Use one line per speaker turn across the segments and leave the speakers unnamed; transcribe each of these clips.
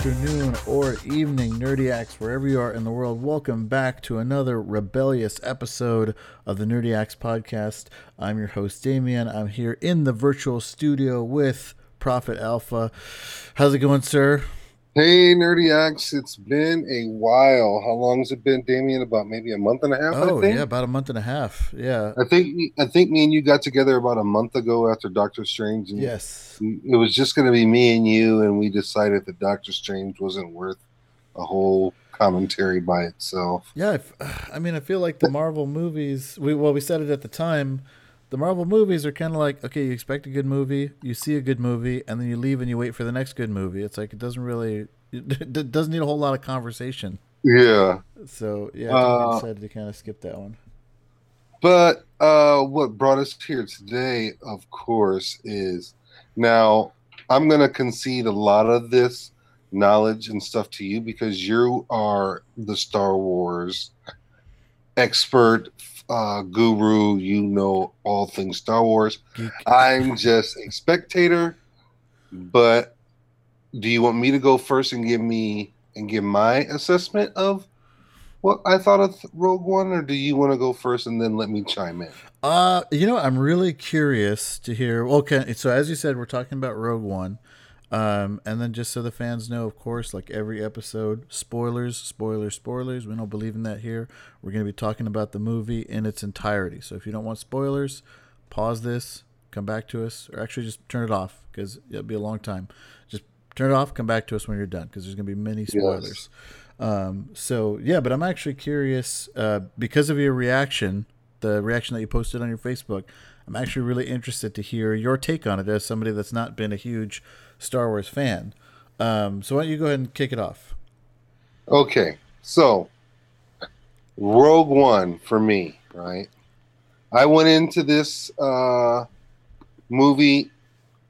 Afternoon, or evening, Nerdiacs, wherever you are in the world. Welcome back to another rebellious episode of the Nerdiacs podcast. I'm your host, Damien. I'm here in the virtual studio with Prophet Alpha. How's it going, sir?
Hey, Nerdiacs. It's been a while. How long has it been, Damien? About maybe a month and a half.
Oh,
I think.
yeah, about a month and a half. Yeah.
I think I think me and you got together about a month ago after Doctor Strange. And
Yes.
It was just going to be me and you, and we decided that Doctor Strange wasn't worth a whole commentary by itself.
Yeah, I f- I mean, I feel like the Marvel movies. We well, we said it at the time. The Marvel movies are kind of like okay, you expect a good movie, you see a good movie, and then you leave and you wait for the next good movie. It's like it doesn't really, it doesn't need a whole lot of conversation.
Yeah.
So yeah, I
Uh,
decided to kind of skip that one.
But uh, what brought us here today, of course, is now I'm going to concede a lot of this knowledge and stuff to you because you are the Star Wars expert, uh, guru. You know all things Star Wars. I'm just a spectator. But do you want me to go first and give me and give my assessment of what I thought of Rogue One, or do you want to go first and then let me chime in?
Uh, you know, I'm really curious to hear. Okay, so as you said, we're talking about Rogue One, um, and then just so the fans know, of course, like every episode, spoilers, spoilers, spoilers. We don't believe in that here. We're going to be talking about the movie in its entirety. So if you don't want spoilers, pause this, come back to us, or actually just turn it off because it'll be a long time. Just turn it off, come back to us when you're done because there's going to be many spoilers. Um, so yeah, but I'm actually curious uh, because of your reaction, the reaction that you posted on your Facebook. I'm actually really interested to hear your take on it as somebody that's not been a huge Star Wars fan. Um, so why don't you go ahead and kick it off?
Okay, so Rogue One for me, right? I went into this uh, movie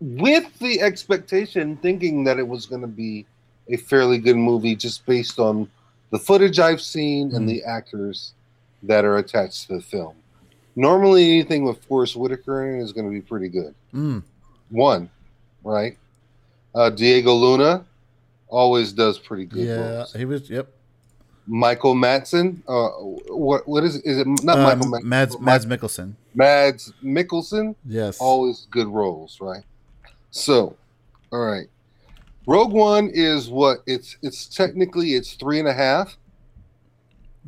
with the expectation, thinking that it was going to be a fairly good movie, just based on the footage I've seen and the actors that are attached to the film. Normally, anything with Forest Whitaker in it is going to be pretty good.
Mm,
One, right? Uh, Diego Luna always does pretty good.
yeah,
roles.
he was. Yep.
Michael Madsen. Uh, what what is it? Is it not
Um,
Michael Madsen?
Mads Mads Mikkelsen.
Mads Mikkelsen.
Yes.
Always good roles, right? So, all right. Rogue One is what it's it's technically it's three and a half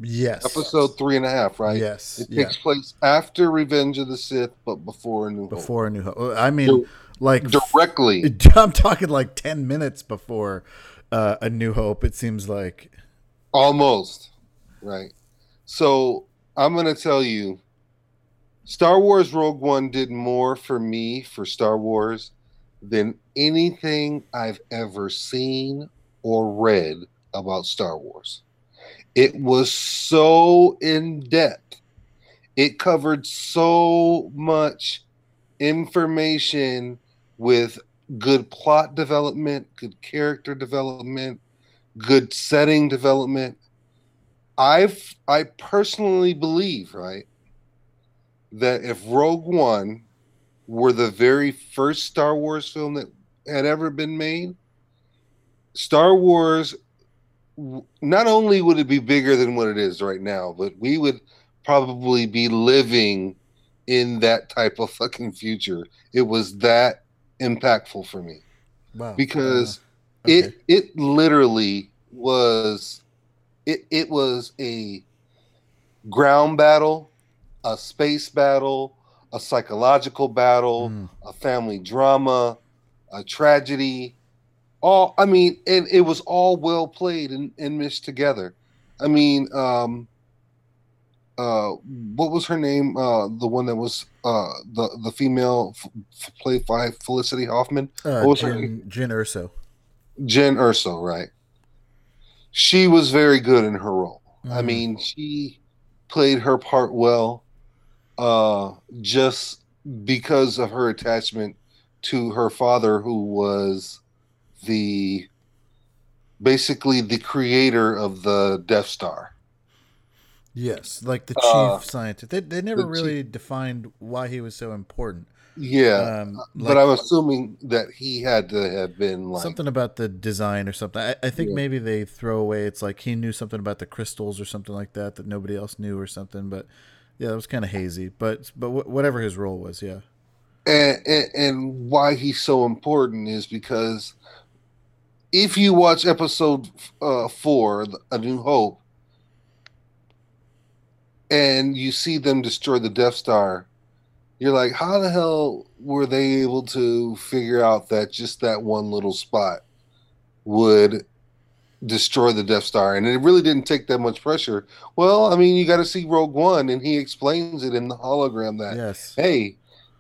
yes.
episode three and a half, right?
Yes.
It
Yeah.
takes place after Revenge of the Sith, but before A New Hope.
Before a new. Hope. I mean, like
directly.
I'm talking like ten minutes before uh, a New Hope. It seems like.
Almost. Right. So I'm going to tell you Star Wars Rogue One did more for me for Star Wars than anything I've ever seen or read about Star Wars. It was so in depth. It covered so much information with good plot development, good character development, good setting development. I've I personally believe, right, that if Rogue One were the very first Star Wars film that had ever been made, Star Wars not only would it be bigger than what it is right now, but we would probably be living in that type of fucking future. It was that impactful for me
Wow.
because
Uh, okay.
it it literally was it it was a ground battle a space battle a psychological battle
Mm.
a family drama a tragedy all i mean and it was all well played and, and mixed together i mean um uh what was her name uh the one that was uh the the female f- played by felicity hoffman
Uh,
what was her
Jin, Jyn Erso.
Jyn Erso, right? She was very good in her role. I
Mhm.
mean, she played her part well, uh, just because of her attachment to her father, who was the basically the creator of the Death Star.
Yes, like the chief
Uh,
scientist. They they never
the
really defined why he was so important.
Yeah,
Um,
but I'm assuming that he had to have been like
something about the design or something. I, I think
Yeah.
maybe they throw away. It's like he knew something about the crystals or something like that that nobody else knew or something. But yeah, that was kind of hazy. But but wh- whatever his role was, yeah.
and, and and why he's so important is because if you watch episode uh, four, A New Hope, and you see them destroy the Death Star, you're like, how the hell were they able to figure out that just that one little spot would destroy the Death Star? And it really didn't take that much pressure. Well, I mean, you got to see Rogue One, and he explains it in the hologram that
Yes.
hey,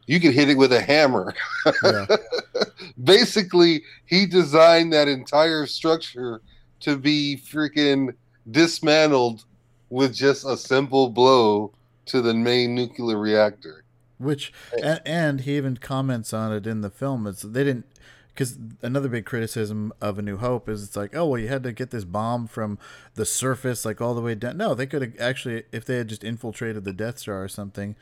you could hit it with a hammer.
Yeah.
Basically, he designed that entire structure to be freaking dismantled with just a simple blow to the main nuclear reactor.
Which and, and he even comments on it in the film. It's they didn't because another big criticism of A New Hope is it's like, oh well, you had to get this bomb from the surface, like all the way down. No, they could have actually, if they had just infiltrated the Death Star or something,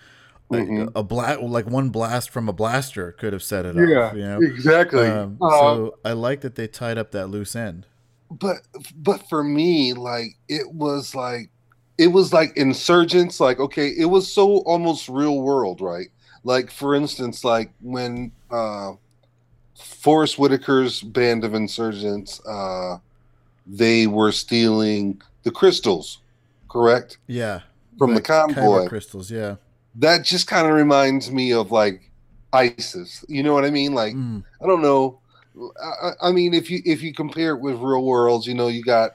like
Mhm.
a blast, like one blast from a blaster could have set it off. You know.
exactly.
Um,
Uh,
so I like that they tied up that loose end.
but but for me, like it was like it was like insurgents. Like okay, it was so almost real world, right? Like for instance, like when uh, Forest Whitaker's band of insurgents, uh, they were stealing the crystals, correct,
Yeah.
from the convoy.
crystals. Yeah.
That just kind of reminds me of like ISIS. You know what I mean? Like
Mm,
I don't know. I, I I mean, if you if you compare it with real worlds, you know, you got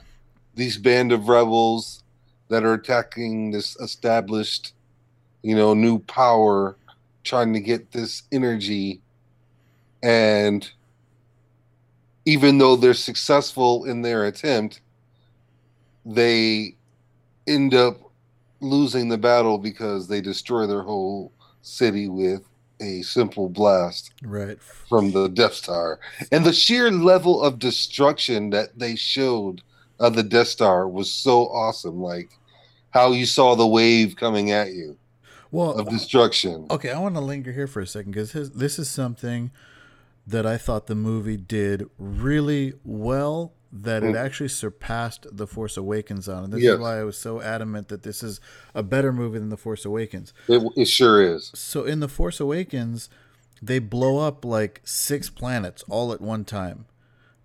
these band of rebels that are attacking this established, you know, new power, trying to get this energy, and even though they're successful in their attempt, they end up losing the battle because they destroy their whole city with a simple blast
right.
from the Death Star. And the sheer level of destruction that they showed of the Death Star was so awesome. Like how you saw the wave coming at you
Well,
of destruction.
Okay, I want to linger here for a second because this is something that I thought the movie did really well. That it
Mm.
actually surpassed The Force Awakens on, and this
Yes.
is why I was so adamant that this is a better movie than The Force Awakens.
It, it sure is.
So in The Force Awakens, they blow up like six planets all at one time.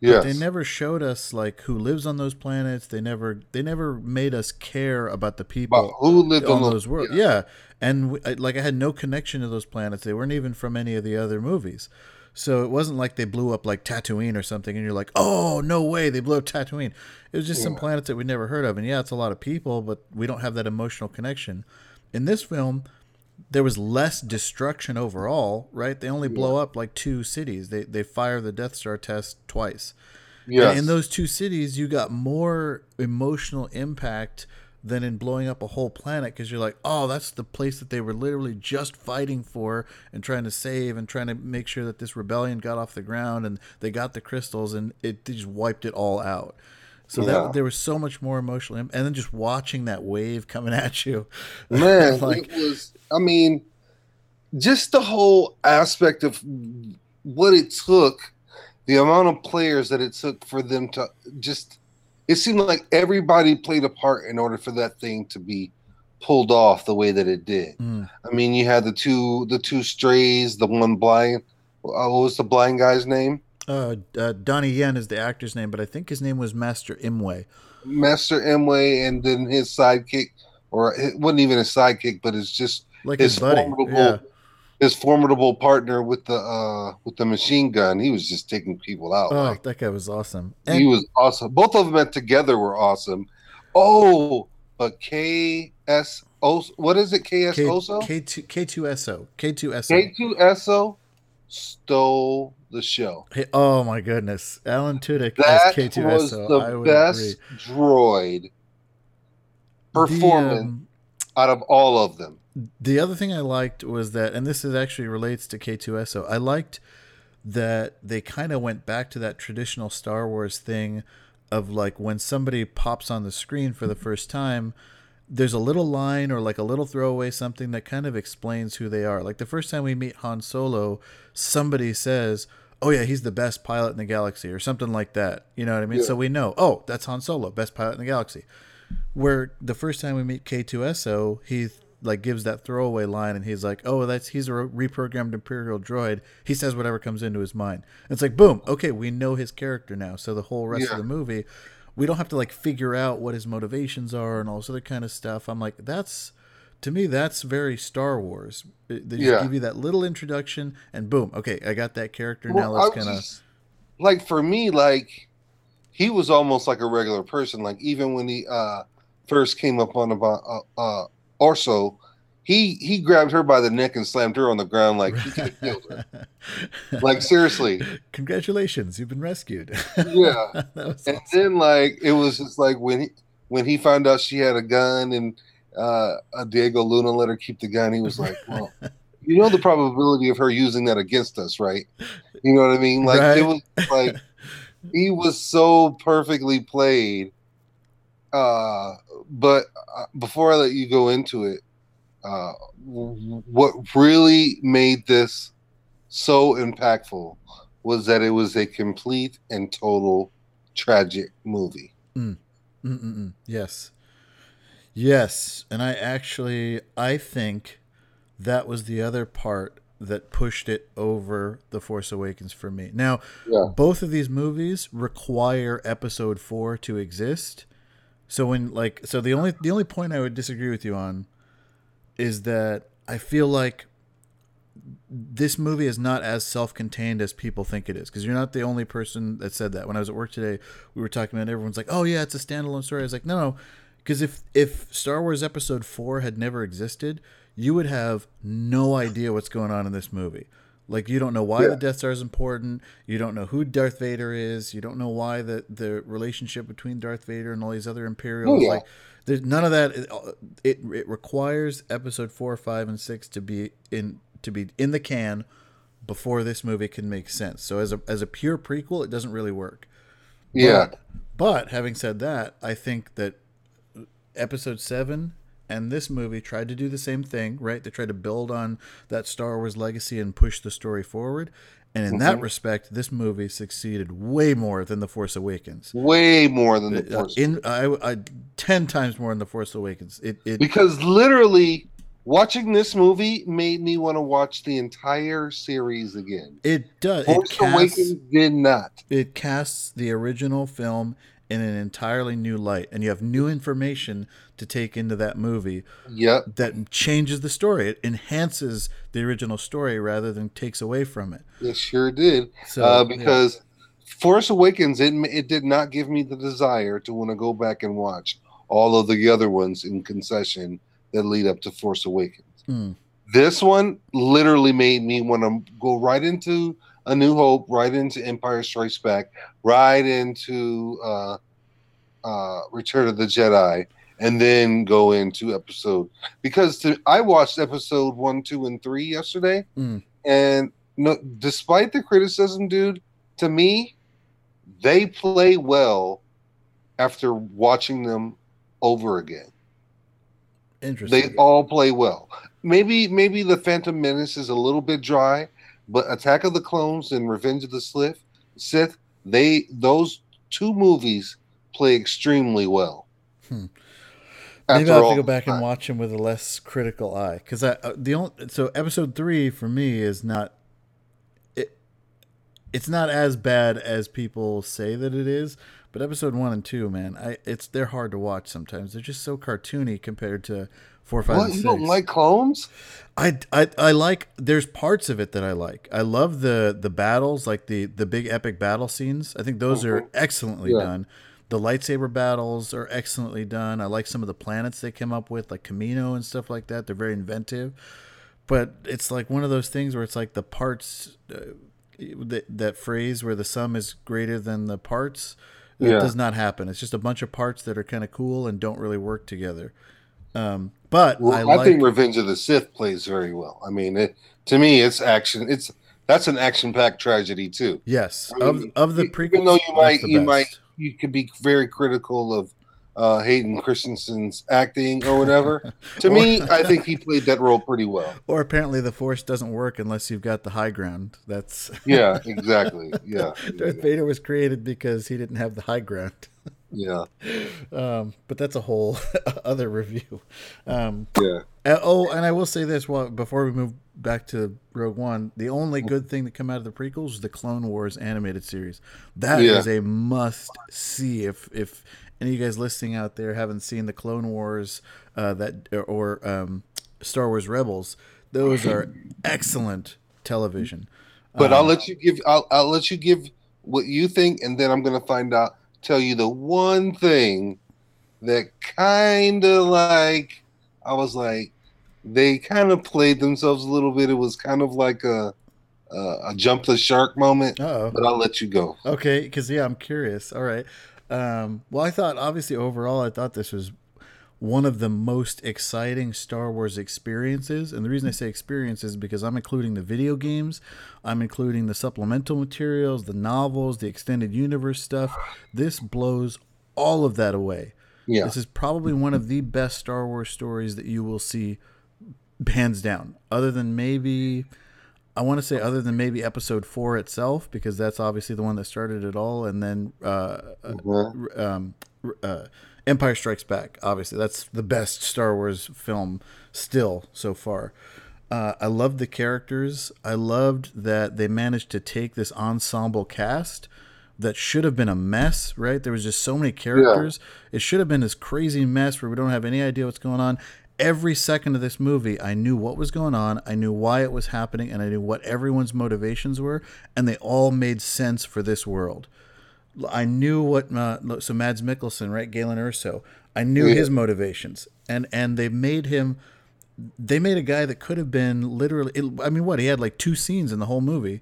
But
Yes.
they never showed us like who lives on those planets. They never they never made us care about the people
But who lived
on
on
those worlds. Yeah, and we, like I had no connection to those planets. They weren't even from any of the other movies. So it wasn't like they blew up like Tatooine or something, and you're like, "Oh no way, they blew up Tatooine." It was just some
Yeah.
planets that we never heard of, and yeah, it's a lot of people, but we don't have that emotional connection. In this film, there was less destruction overall, right? They only blow up like two cities. They they fire the Death Star test twice.
Yes.
And in those two cities, you got more emotional impact than in blowing up a whole planet because you're like, oh, that's the place that they were literally just fighting for and trying to save and trying to make sure that this rebellion got off the ground and they got the crystals and it just wiped it all out. So
Yeah.
that there was so much more emotional, and then just watching that wave coming at you,
Man,
like
it was. I mean, just the whole aspect of what it took, the amount of players that it took for them to just. It seemed like everybody played a part in order for that thing to be pulled off the way that it did.
mm,
I mean, you had the two, the two strays, the one blind. Uh, what was the blind guy's name?
uh, uh, Donnie Yen is the actor's name, but I think his name was Master Imwe.
Master Imwe, and then his sidekick, or it wasn't even a sidekick, but it's just
Like
his
his buddy.
formidable
Yeah.
His formidable partner with the uh with the machine gun he was just taking people out
Oh,
like,
that guy was awesome.
he was awesome both of them together were awesome oh but KS what is it ks
K,
oso
K2, K2SO. K2SO.
k2so stole the show
Hey, oh my goodness. Alan Tudyk
that
as K2SO.
was
I
the
would
best droid
agree.
performance
The, um,
out of all of them
the other thing I liked was that, and this is actually relates to K2SO. I liked that they kind of went back to that traditional Star Wars thing of like when somebody pops on the screen for the first time, there's a little line or like a little throwaway something that kind of explains who they are. Like the first time we meet Han Solo, somebody says, "Oh yeah, he's the best pilot in the galaxy" or something like that. You know what I mean?
Yeah.
So we know, "Oh, that's Han Solo, best pilot in the galaxy." Where the first time we meet K2SO, he like gives that throwaway line and he's like, "Oh, that's he's a reprogrammed imperial droid." He says whatever comes into his mind. And it's like, "Boom, okay, we know his character now." So the whole rest
Yeah.
of the movie we don't have to like figure out what his motivations are and all this other kind of stuff. I'm like, that's to me, that's very Star Wars. They just
Yeah.
give you that little introduction, and boom, okay, I got that character. now
Well, I
let's kind of
like for me, like he was almost like a regular person. Like even when he uh first came up on about uh, uh Erso, he he grabbed her by the neck and slammed her on the ground like he killed her. Like seriously,
Congratulations, you've been rescued.
yeah. And
awesome.
then like it was just like when he when he found out she had a gun and uh uh, Diego Luna let her keep the gun, he was like, well. You know the probability of her using that against us, right? You know what I mean? Like it was like he was so perfectly played. Uh, but uh, before I let you go into it, uh, what really made this so impactful was that it was a complete and total tragic movie.
Mm-mm-mm. Yes, yes, and I actually I think that was the other part that pushed it over the Force Awakens for me. Now,
Yeah.
both of these movies require Episode Four to exist. So when like so the only the only point I would disagree with you on is that I feel like this movie is not as self-contained as people think it is because you're not the only person that said that. When i was at work today we were talking about everyone's like oh yeah it's a standalone story. I was like no no because if if star wars episode 4 had never existed you would have no idea what's going on in this movie like you don't know why
Yeah.
the death star is important. You don't know who darth vader is. You don't know why the the relationship between darth vader and all these other imperials
Oh, yeah.
like there's none of that it, uh, it it requires episode 4 5 and 6 to be in to be in the can before this movie can make sense. So as a as a pure prequel it doesn't really work.
Yeah,
but, but having said that, I think that episode seven and this movie tried to do the same thing, right? They tried to build on that Star Wars legacy and push the story forward. And in that
Mhm.
respect, this movie succeeded way more than The Force Awakens.
way more than the
Uh,
Force.
in I, I ten times more than The Force Awakens. It it
because literally watching this movie made me want to watch the entire series again.
it does it
Force
casts,
Awakens did not.
it casts the original film in an entirely new light, and you have new information to take into that movie
Yep.
that changes the story. It enhances the original story rather than takes away from it.
It sure did.
So
uh,
yeah.
because Force Awakens, it it did not give me the desire to want to go back and watch all of the other ones in concession that lead up to Force Awakens.
Mm.
This one literally made me want to go right into A New Hope, right into Empire Strikes Back, right into uh, uh, Return of the Jedi, and then go into episode because to, I watched episode one, two, and three yesterday,
Mm.
and no, despite the criticism, dude, to me, they play well after watching them over again.
interesting.
They all play well. Maybe maybe the Phantom Menace is a little bit dry, but Attack of the Clones and Revenge of the Sith, Sith, they those two movies play extremely well.
Hmm. Maybe I'll have to go back and watch them with a less critical eye because I uh, the only so episode three for me is not it. It's not as bad as people say that it is, but episode one and two, man, I it's they're hard to watch sometimes. They're just so cartoony compared to four, five,
What
and
you don't like clones?
I, I I like there's parts of it that I like. I love the the battles, like the the big epic battle scenes. I think those are
Mhm.
excellently
Yeah.
done. The lightsaber battles are excellently done. I like some of the planets they came up with, like Kamino and stuff like that. They're very inventive. But it's like one of those things where it's like the parts uh, that that phrase where the sum is greater than the parts. It
Yeah.
does not happen. It's just a bunch of parts that are kind of cool and don't really work together. Um, but
Well,
I
I,
like
think Revenge of the Sith plays very well. I mean, it, to me, it's action. It's that's an action-packed tragedy too.
Yes,
I
of
mean,
of the
even
prequels,
though you might- you
best.
might- You could be very critical of uh, Hayden Christensen's acting or whatever. to me, I think he played that role pretty well.
Or apparently, the Force doesn't work unless you've got the high ground. That's
yeah, exactly. Yeah,
Darth. Vader was created because he didn't have the high ground.
yeah.
Um, but that's a whole other review. Um,
yeah.
Uh, oh, and I will say this: well, before we move back to Rogue One, the only good thing that come out of the prequels is the Clone Wars animated series. That is
Yeah.
a must see. If if any of you guys listening out there haven't seen the Clone Wars, uh, that or um, Star Wars Rebels, those are excellent television.
But
Um,
I'll let you give. I'll, I'll let you give what you think, and then I'm gonna find out. Tell you the one thing that kind of like I was like they kind of played themselves a little bit. It was kind of like a a, a jump the shark moment.
Oh,
But I'll let you go.
Okay, because yeah, I'm curious. All right. Um, well, I thought obviously overall, I thought this was one of the most exciting Star Wars experiences, and the reason I say experiences is because I'm including the video games, I'm including the supplemental materials, the novels, the extended universe stuff. This blows all of that away.
Yeah.
This is probably one of the best Star Wars stories that you will see, hands down. Other than maybe, I want to say, other than maybe Episode Four itself, because that's obviously the one that started it all, and then uh,
Mhm.
um, uh, Empire Strikes Back. Obviously, that's the best Star Wars film still so far. Uh, I loved the characters. I loved that they managed to take this ensemble cast that should have been a mess, right? There was just so many characters. It should have been this crazy mess where we don't have any idea what's going on. Every second of this movie, I knew what was going on, I knew why it was happening, and I knew what everyone's motivations were, and they all made sense for this world. I knew what uh, so Mads Mikkelsen, right, Galen Erso. I knew
Yeah.
his motivations, and and they made him. They made a guy that could have been literally. It, I mean, what he had like two scenes in the whole movie,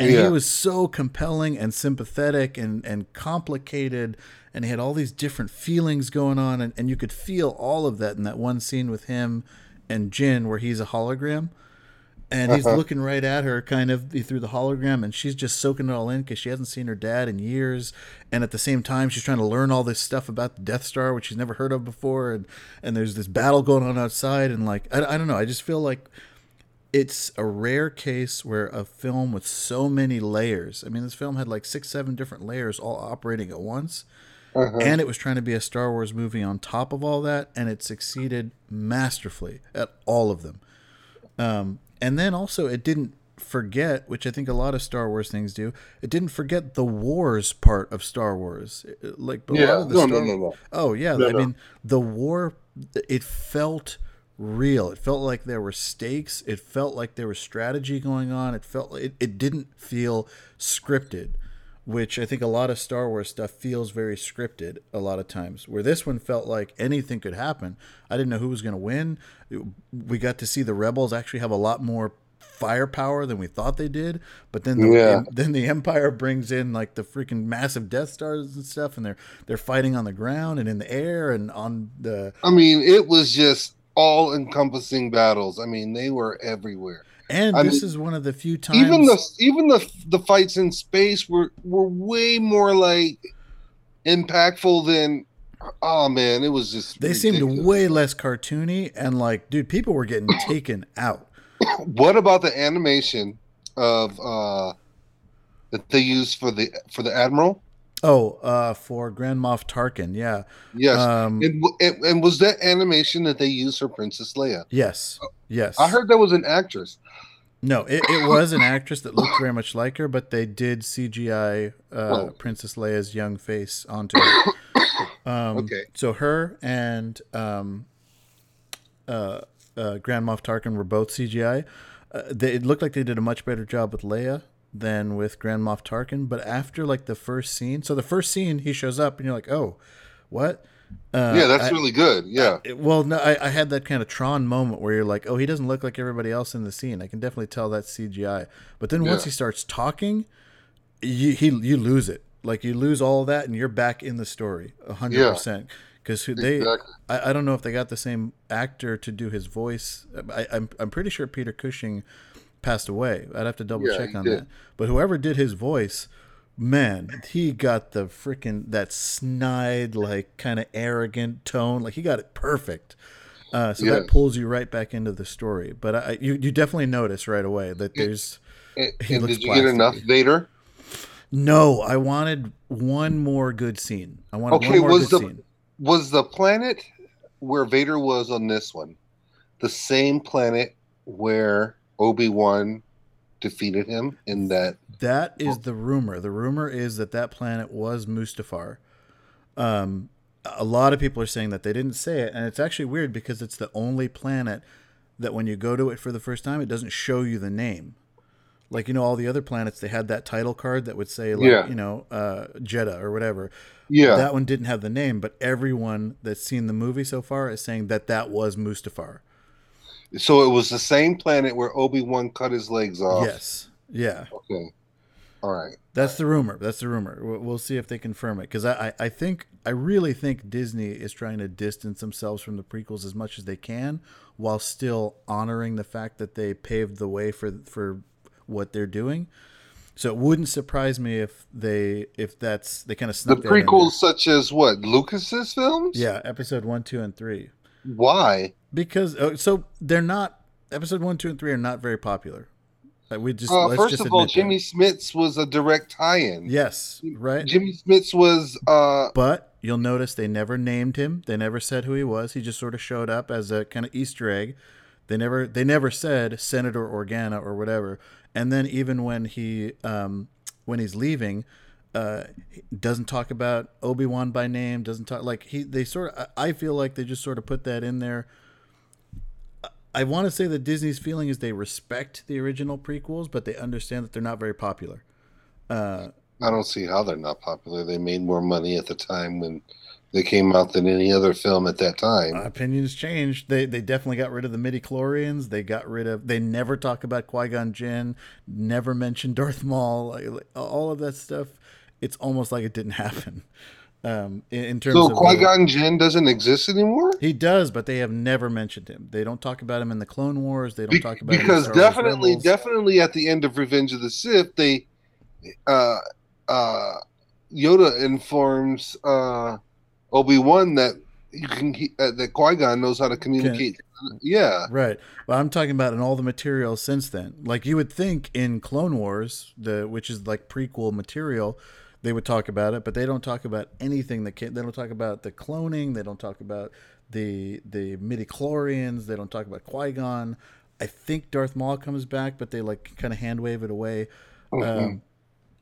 and
Yeah.
he was so compelling and sympathetic and and complicated, and he had all these different feelings going on, and, and you could feel all of that in that one scene with him and Jyn, where he's a hologram and he's
Uh-huh.
looking right at her kind of through the hologram and she's just soaking it all in because she hasn't seen her dad in years and at the same time she's trying to learn all this stuff about the death star which she's never heard of before and and there's this battle going on outside and like i, I don't know i just feel like it's a rare case where a film with so many layers i mean this film had like six seven different layers all operating at once
Uh-huh.
and it was trying to be a Star Wars movie on top of all that, and it succeeded masterfully at all of them. Um, and then also, it didn't forget, which I think a lot of Star Wars things do. It didn't forget the wars part of Star Wars, like
Yeah. No,
Star-
no, no, no.
Oh yeah, I mean the war. It felt real. It felt like there were stakes. It felt like there was strategy going on. It felt it, it didn't feel scripted, which I think a lot of Star Wars stuff feels very scripted a lot of times. Where this one felt like anything could happen. I didn't know who was going to win. We got to see the rebels actually have a lot more firepower than we thought they did. But then the,
Yeah.
then the Empire brings in like the freaking massive Death Stars and stuff, and they're they're fighting on the ground and in the air and on the
I mean, it was just all encompassing battles. I mean, they were everywhere.
and
I
this
mean,
is one of the few times
Even the even the the fights in space were were way more like impactful than oh man, it was just
they seemed way less cartoony and like dude, people were getting taken out.
What about the animation of uh that they used for the for the admiral?
Oh, uh, for Grand Moff Tarkin, yeah,
Yes.
um,
and, and, and was that animation that they used for Princess Leia?
yes, yes.
I heard that was an actress.
No, it, it was an actress that looked very much like her, but they did CGI uh,
Oh.
Princess Leia's young face onto it. Um,
Okay.
So her and um, uh, uh, Grand Moff Tarkin were both CGI. Uh, they, it looked like they did a much better job with Leia than with Grand Moff Tarkin. But after like the first scene, so the first scene he shows up and you're like, oh, what? Uh,
yeah, that's
I-
really good. Yeah.
it- Well, no, I, I had that kind of Tron moment where you're like, oh, he doesn't look like everybody else in the scene. I can definitely tell that's CGI. But then once he starts talking, you he you lose it. Like you lose all that, and you're back in the story a hundred
Yeah.
percent. Because they,
Exactly.
I, I don't know if they got the same actor to do his voice. I, I'm I'm pretty sure Peter Cushing passed away. I'd have to double
Yeah,
check on
did.
that. But whoever did his voice man, he got the freaking that snide, like kind of arrogant tone. Like he got it perfect. Uh, so
Yes.
that pulls you right back into the story. But I, you you definitely notice right away that there's
And,
He
and
looks
did you get enough. Vader?
no. I wanted one more good scene. I wanted
Okay,
one more
was
good
the-
scene.
Was the planet where Vader was on this one the same planet where Obi Wan defeated him in that?
That is the rumor. The rumor is that that planet was Mustafar. Um, a lot of people are saying that they didn't say it, and it's actually weird because it's the only planet that when you go to it for the first time, it doesn't show you the name. Like you know, all the other planets they had that title card that would say like
Yeah.
you know uh, Jedha or whatever.
Yeah,
That one didn't have the name, but everyone that's seen the movie so far is saying that that was Mustafar.
So it was the same planet where Obi Wan cut his legs off.
Yes, yeah.
Okay. All right.
That's the rumor. That's the rumor. We'll, we'll see if they confirm it because I, I, I think I really think Disney is trying to distance themselves from the prequels as much as they can, while still honoring the fact that they paved the way for for what they're doing. So it wouldn't surprise me if they if that's they kind of
The
snuck there.
prequels, such as what Lucas's films?
Yeah, episode one, two, and three.
Why?
Because uh, so they're not episode one, two, and three are not very popular. Like we just
Uh, first
just
of all,
that.
Jimmy Smits was a direct tie-in.
Yes, right.
Jimmy Smits was uh
But you'll notice they never named him. They never said who he was. He just sort of showed up as a kind of Easter egg. They never they never said Senator Organa or whatever. And then even when he um, when he's leaving, uh, he doesn't talk about Obi Wan by name. Doesn't talk like he. They sort of. I feel like they just sort of put that in there. I want to say that Disney's feeling is they respect the original prequels, but they understand that they're not very popular. Uh,
I don't see how they're not popular. They made more money at the time when they came out than any other film at that time.
opinions changed. They they definitely got rid of the midi chlorians. They got rid of. They never talk about Qui Gon Jinn. Never mention Darth Maul. Like, like, all of that stuff. It's almost like it didn't happen. Um, in, in terms
so
of
Qui Gon Jinn doesn't exist anymore.
he does, but they have never mentioned him. They don't talk about him in the Clone Wars. They don't
Be-
talk about him
because definitely, definitely at the end of Revenge of the Sith, they uh uh Yoda informs uh Obi Wan that you can uh, that Qui Gon knows how to communicate. Yeah,
Right. But I'm talking about in all the material since then. Like you would think in Clone Wars, the which is like prequel material, they would talk about it, but they don't talk about anything that can, they don't talk about the cloning, they don't talk about the the midi chlorians, they don't talk about Qui-Gon. I think Darth Maul comes back, but they like kind of hand wave it away.
Mhm.
Um,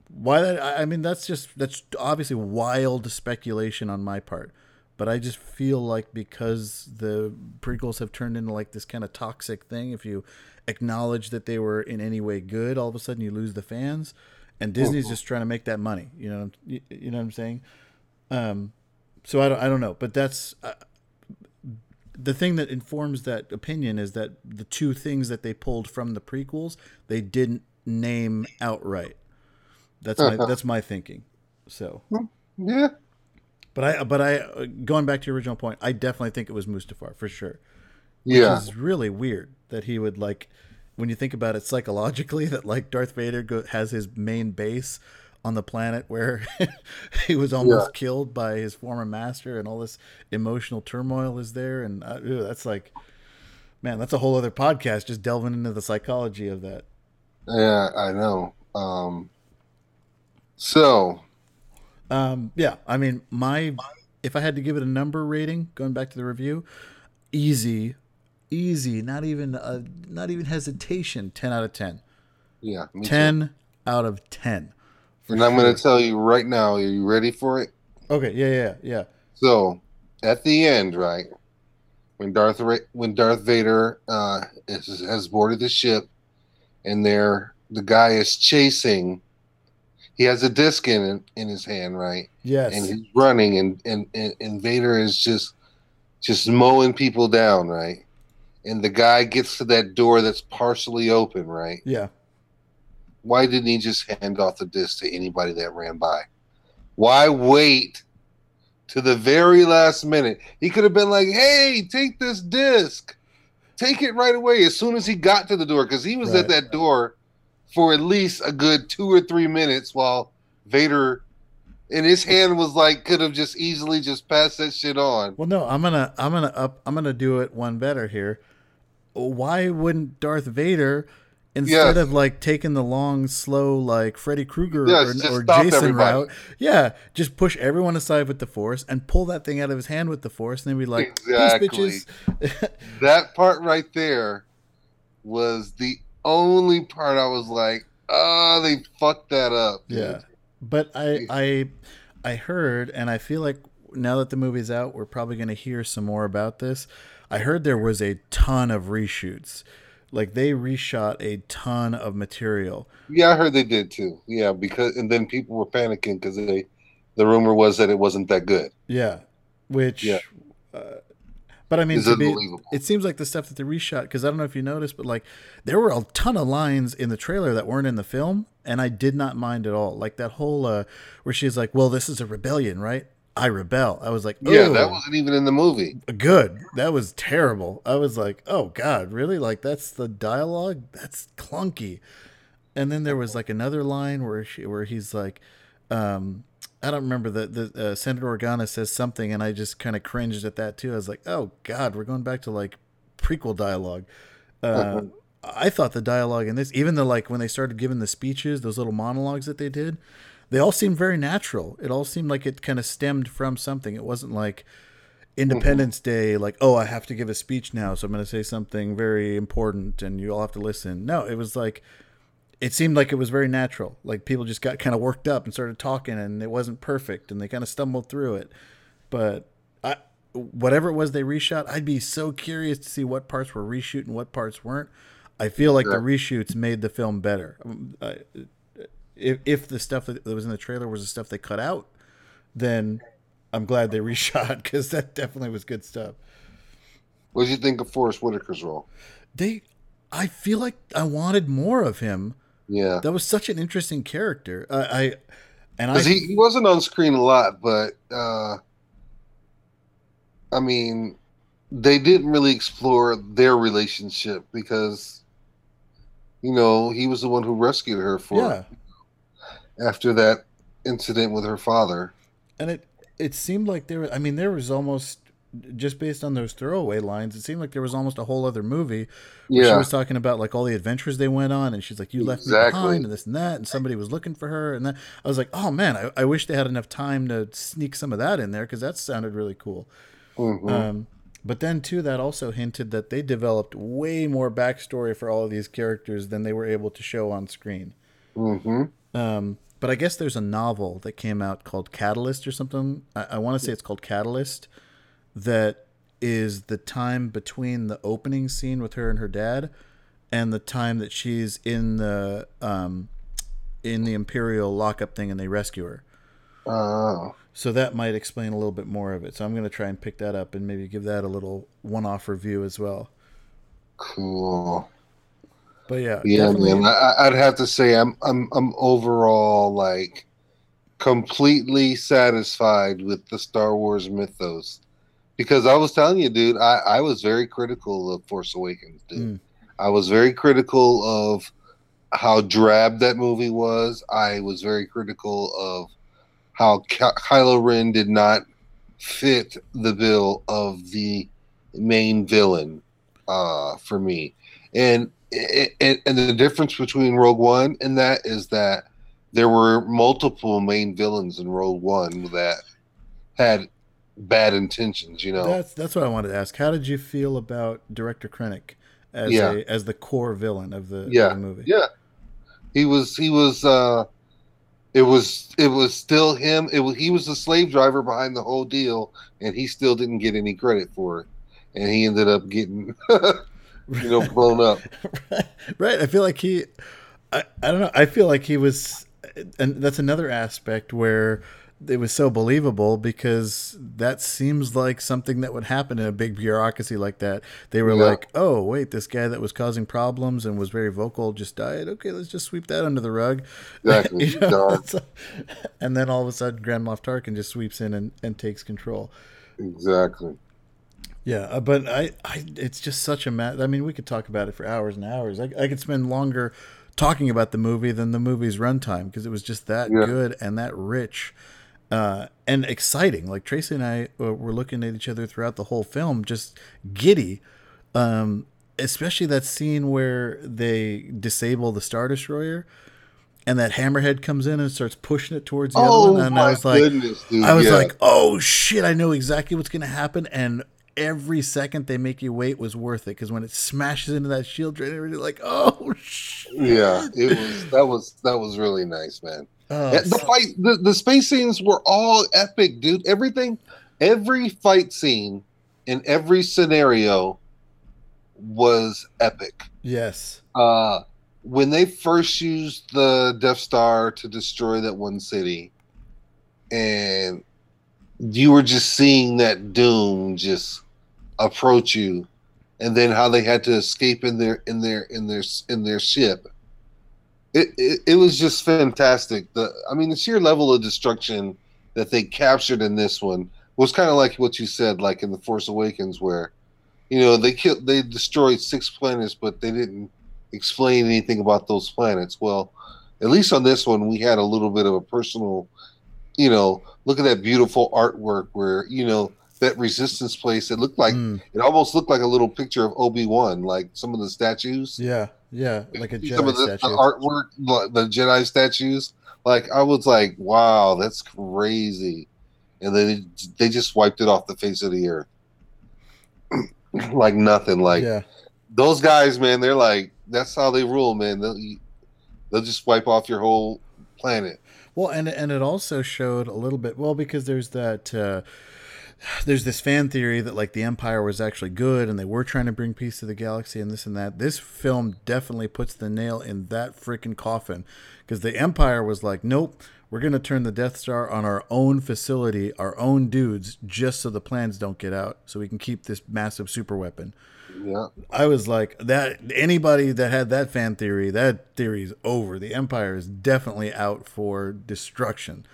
why that? I I mean, that's just that's obviously wild speculation on my part. But I just feel like because the prequels have turned into like this kind of toxic thing, if you acknowledge that they were in any way good, all of a sudden you lose the fans, and Disney's just trying to make that money. You know, you, you know what I'm saying? Um, so I don't, I don't know, but that's uh, the thing that informs that opinion is that the two things that they pulled from the prequels they didn't name outright. That's my that's my thinking. So,
yeah.
but I but I uh, going back to your original point, I definitely think it was Mustafar for sure.
Yeah,
it's really weird that he would like when you think about it psychologically that like Darth Vader go, has his main base on the planet where he was almost killed by his former master and all this emotional turmoil is there. And uh, ew, that's like man that's a whole other podcast just delving into the psychology of that.
Yeah, I know. Um, so
Um, yeah, I mean, my if I had to give it a number rating, going back to the review, easy, easy, not even a, not even hesitation, ten out of ten.
yeah, me too.
Ten out of ten.
And I'm going to tell you right now. Are you ready for it?
Okay, yeah, yeah, yeah.
So at the end, right when Darth when Darth Vader uh, is, has boarded the ship, and there the guy is chasing. He has a disc in in his hand, right,
Yes.
and he's running, and, and and and Vader is just just mowing people down, right, and the guy gets to that door that's partially open, right.
yeah.
Why didn't he just hand off the disc to anybody that ran by? Why wait to the very last minute? He could have been like, "Hey, take this disc, take it right away." As soon as he got to the door, because he was
Right.
at that door for at least a good two or three minutes while Vader and his hand was like could have just easily just passed that shit on.
Well, no, I'm gonna I'm gonna up I'm gonna do it one better here. Why wouldn't Darth Vader instead
Yes.
of like taking the long, slow like Freddy Krueger
Yes,
or, or Jason
everybody.
route? Yeah, just push everyone aside with the Force and pull that thing out of his hand with the Force, and then be like,
Exactly. That part right there was the only part I was like, oh, they fucked that up. dude."
Yeah, but I I I heard, and I feel like now that the movie's out, we're probably going to hear some more about this. I heard there was a ton of reshoots, like they reshot a ton of material.
Yeah, I heard they did too. Yeah, because and then people were panicking because they, the rumor was that it wasn't that good.
Yeah, which.
Yeah.
Uh, but I mean, be, it seems like the stuff that they reshot because I don't know if you noticed, but like there were a ton of lines in the trailer that weren't in the film, and I did not mind at all. Like that whole uh, where she's like, "Well, this is a rebellion, right? I rebel." I was like,
Yeah, that wasn't even in the movie.
good. That was terrible. I was like, oh god, really? Like that's the dialogue? That's clunky. And then there was like another line where she, where he's like, um, I don't remember the the uh, Senator Organa says something, and I just kind of cringed at that too. I was like, oh god, we're going back to like prequel dialogue. Uh, I thought the dialogue in this, even the like when they started giving the speeches, those little monologues that they did, they all seemed very natural. It all seemed like it kind of stemmed from something. It wasn't like Independence mm-hmm. Day, like, oh, I have to give a speech now, so I'm going to say something very important and you all have to listen. No, it was like, it seemed like it was very natural. Like people just got kind of worked up and started talking and it wasn't perfect and they kind of stumbled through it. But I, whatever it was they reshot, I'd be so curious to see what parts were reshoot and what parts weren't. I feel like the reshoots made the film better. Um, I, if, if the stuff that was in the trailer was the stuff they cut out, then I'm glad they reshot because that definitely was good stuff.
What did you think of Forest Whitaker's role?
They, I feel like I wanted more of him.
Yeah,
That was such an interesting character. I, I and I,
he, he wasn't on screen a lot, but uh, I mean, they didn't really explore their relationship because you know he was the one who rescued her for
yeah,
after that incident with her father.
and it it seemed like there. I mean, there was almost just based on those throwaway lines. It seemed like there was almost a whole other movie where she was talking about like all the adventures they went on, and she's like, "You left me behind," and this and that, and somebody was looking for her, and then I was like, "Oh man, I, I wish they had enough time to sneak some of that in there because that sounded really cool."
Mhm.
Um, but then too, that also hinted that they developed way more backstory for all of these characters than they were able to show on screen.
Mhm.
Um, but I guess there's a novel that came out called Catalyst or something. I, I want to say it's called Catalyst. That is the time between the opening scene with her and her dad, and the time that she's in the um, in the Imperial lockup thing, and they rescue her.
Oh,
So that might explain a little bit more of it. So I'm going to try and pick that up and maybe give that a little one-off review as well.
cool.
But yeah,
Yeah,
definitely.
man. I, I'd have to say I'm I'm I'm overall like completely satisfied with the Star Wars mythos because I was telling you, dude, I I was very critical of Force Awakens, dude.
Mm.
I was very critical of how drab that movie was. I was very critical of how Ky- Kylo Ren did not fit the bill of the main villain uh, for me. And, and and the difference between Rogue One and that is that there were multiple main villains in Rogue One that had bad intentions. You know,
That's that's what I wanted to ask. How did you feel about Director Krennic as
Yeah.
a as the core villain of the, of the movie?
Yeah. he was he was uh it was it was still him it was he was the slave driver behind the whole deal and he still didn't get any credit for it and he ended up getting you know blown up
right. I feel like he, I, I don't know. I feel like he was, and that's another aspect where it was so believable because that seems like something that would happen in a big bureaucracy like that. They were
Yeah.
like, oh, wait, this guy that was causing problems and was very vocal just died. Okay, let's just sweep that under the rug.
Exactly.
You know, so- and then all of a sudden, Grand Moff Tarkin just sweeps in and, and takes control.
exactly
Yeah, uh, but I, I, it's just such a mat. I mean, we could talk about it for hours and hours. I, I could spend longer talking about the movie than the movie's runtime because it was just that
Yeah.
good and that rich uh, and exciting. Like Tracy and I uh, were looking at each other throughout the whole film, just giddy. Um, especially that scene where they disable the Star Destroyer. And that hammerhead comes in and starts pushing it towards the
Oh
other one, and
my
I was like,
goodness, dude!
I was
yeah.
like, oh shit, I know exactly what's going to happen. And every second they make you wait was worth it because when it smashes into that shield drain, you're like, oh shit.
yeah, it was that was that was really nice, man.
Oh,
the fight, the, the space scenes were all epic, dude. Everything, every fight scene in every scenario was epic.
yes.
Uh, when they first used the Death Star to destroy that one city, and you were just seeing that doom just approach you, and then how they had to escape in their in their in their in their ship. It, it, it was just fantastic. The I mean the sheer level of destruction that they captured in this one was kind of like what you said, like in the Force Awakens, where you know they killed they destroyed six planets, but they didn't explain anything about those planets. Well, at least on this one, we had a little bit of a personal, you know, look at that beautiful artwork where you know that resistance place. It looked like
Mm,
it almost looked like a little picture of Obi Wan, like some of the statues
yeah. Yeah. Like a
some
Jedi
of the, the artwork, the Jedi statues. Like I was like, wow, that's crazy. And then they just wiped it off the face of the earth, like nothing. Like
yeah.
those guys, man, they're like, that's how they rule, man. They'll they'll just wipe off your whole planet.
Well, and and it also showed a little bit well because there's that uh, there's this fan theory that like the Empire was actually good and they were trying to bring peace to the galaxy and this and that. This film definitely puts the nail in that freaking coffin because the Empire was like, nope, we're gonna turn the Death Star on our own facility, our own dudes, just so the plans don't get out, so we can keep this massive super weapon.
Yeah,
I was like that. Anybody that had that fan theory, that theory's over. The Empire is definitely out for destruction.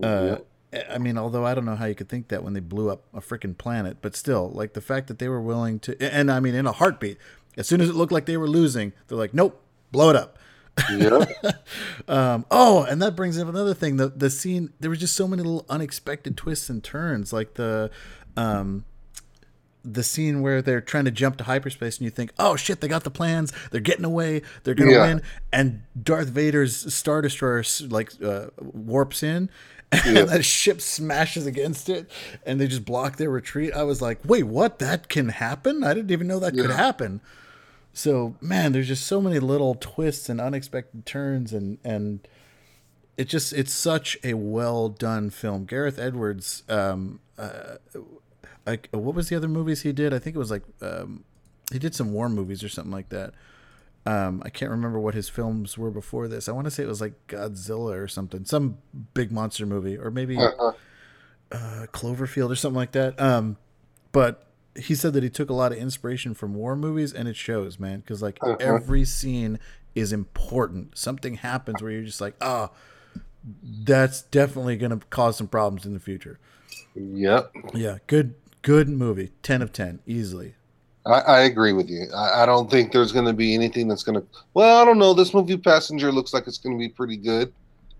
Uh, I mean, although I don't know how you could think that when they blew up a freaking planet, but still, like the fact that they were willing to, and I mean, in a heartbeat, as soon as it looked like they were losing, they're like, nope, blow it up.
yeah,
Um, oh, and that brings up another thing. The the scene there was just so many little unexpected twists and turns, like the um the scene where they're trying to jump to hyperspace and you think, oh shit, they got the plans, they're getting away, they're gonna
Yeah.
win, and Darth Vader's Star Destroyer like uh, warps in. And
Yeah.
that ship smashes against it, and they just block their retreat. I was like, "Wait, what? That can happen? I didn't even know that could happen." So, man, there's just so many little twists and unexpected turns, and and it just it's such a well done film. Gareth Edwards, um, uh, like what was the other movies he did? I think it was like um, he did some war movies or something like that. Um, I can't remember what his films were before this. I want to say it was like Godzilla or something, some big monster movie, or maybe
Uh-huh.
uh, Cloverfield or something like that. Um, but he said that he took a lot of inspiration from war movies, and it shows, man, because like
Uh-huh.
every scene is important. Something happens where you're just like, ah, that's definitely going to cause some problems in the future.
yep.
Yeah, good, good movie. Ten of ten, easily.
I, I agree with you. I, I don't think there's going to be anything that's going to. Well, I don't know. This movie Passenger looks like it's going to be pretty good.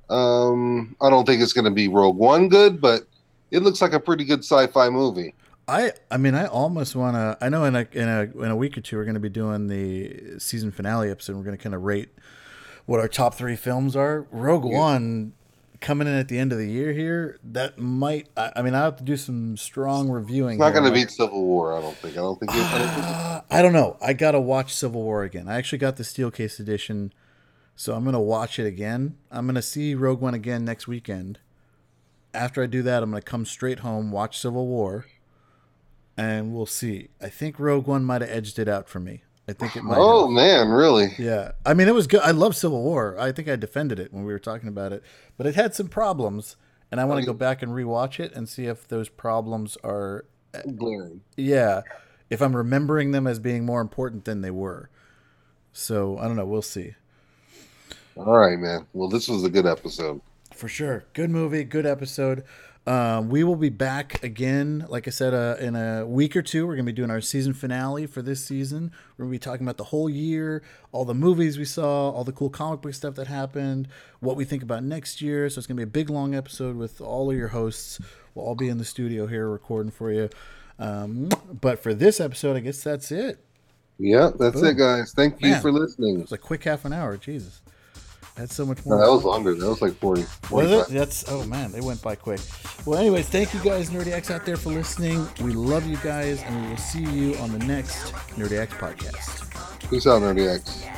Um, I don't think it's going to be Rogue One good, but it looks like a pretty good sci-fi movie.
I, I mean, I almost want to. I know in a in a in a week or two we're going to be doing the season finale episode. We're going to kind of rate what our top three films are. Rogue
Yeah.
One coming in at the end of the year here. That might. I, I mean, I have to do some strong reviewing.
It's not going to beat Civil War. I don't think. I don't think.
Uh, I don't know. I gotta watch Civil War again. I actually got the Steelcase edition, so I'm gonna watch it again. I'm gonna see Rogue One again next weekend. After I do that, I'm gonna come straight home, watch Civil War, and we'll see. I think Rogue One might have edged it out for me. I think it might.
oh
have.
man, really?
Yeah, I mean it was good. I love Civil War. I think I defended it when we were talking about it, but it had some problems, and I want to go back and rewatch it and see if those problems are eh,
Glaring.
yeah, if I'm remembering them as being more important than they were. So I don't know. We'll see.
All right, man. Well, this was a good episode.
For sure, good movie, good episode. Um, we will be back again, like I said, uh, in a week or two. We're going to be doing our season finale for this season. We're going to be talking about the whole year, all the movies we saw, all the cool comic book stuff that happened, what we think about next year. So it's going to be a big, long episode with all of your hosts. We'll all be in the studio here recording for you. Um, but for this episode, I guess that's it.
Yeah, that's
Boom.
it, guys. Thank you
Man.
for
It
listening.
was a quick half an hour. Jesus. That's so much
No,
more.
that was longer. That was like 40.
Was it? That's oh man, they went by quick. Well, anyways, thank you guys, Nerdiacs, out there for listening. We love you guys, and we will see you on the next Nerdiacs podcast.
Peace out, Nerdiacs.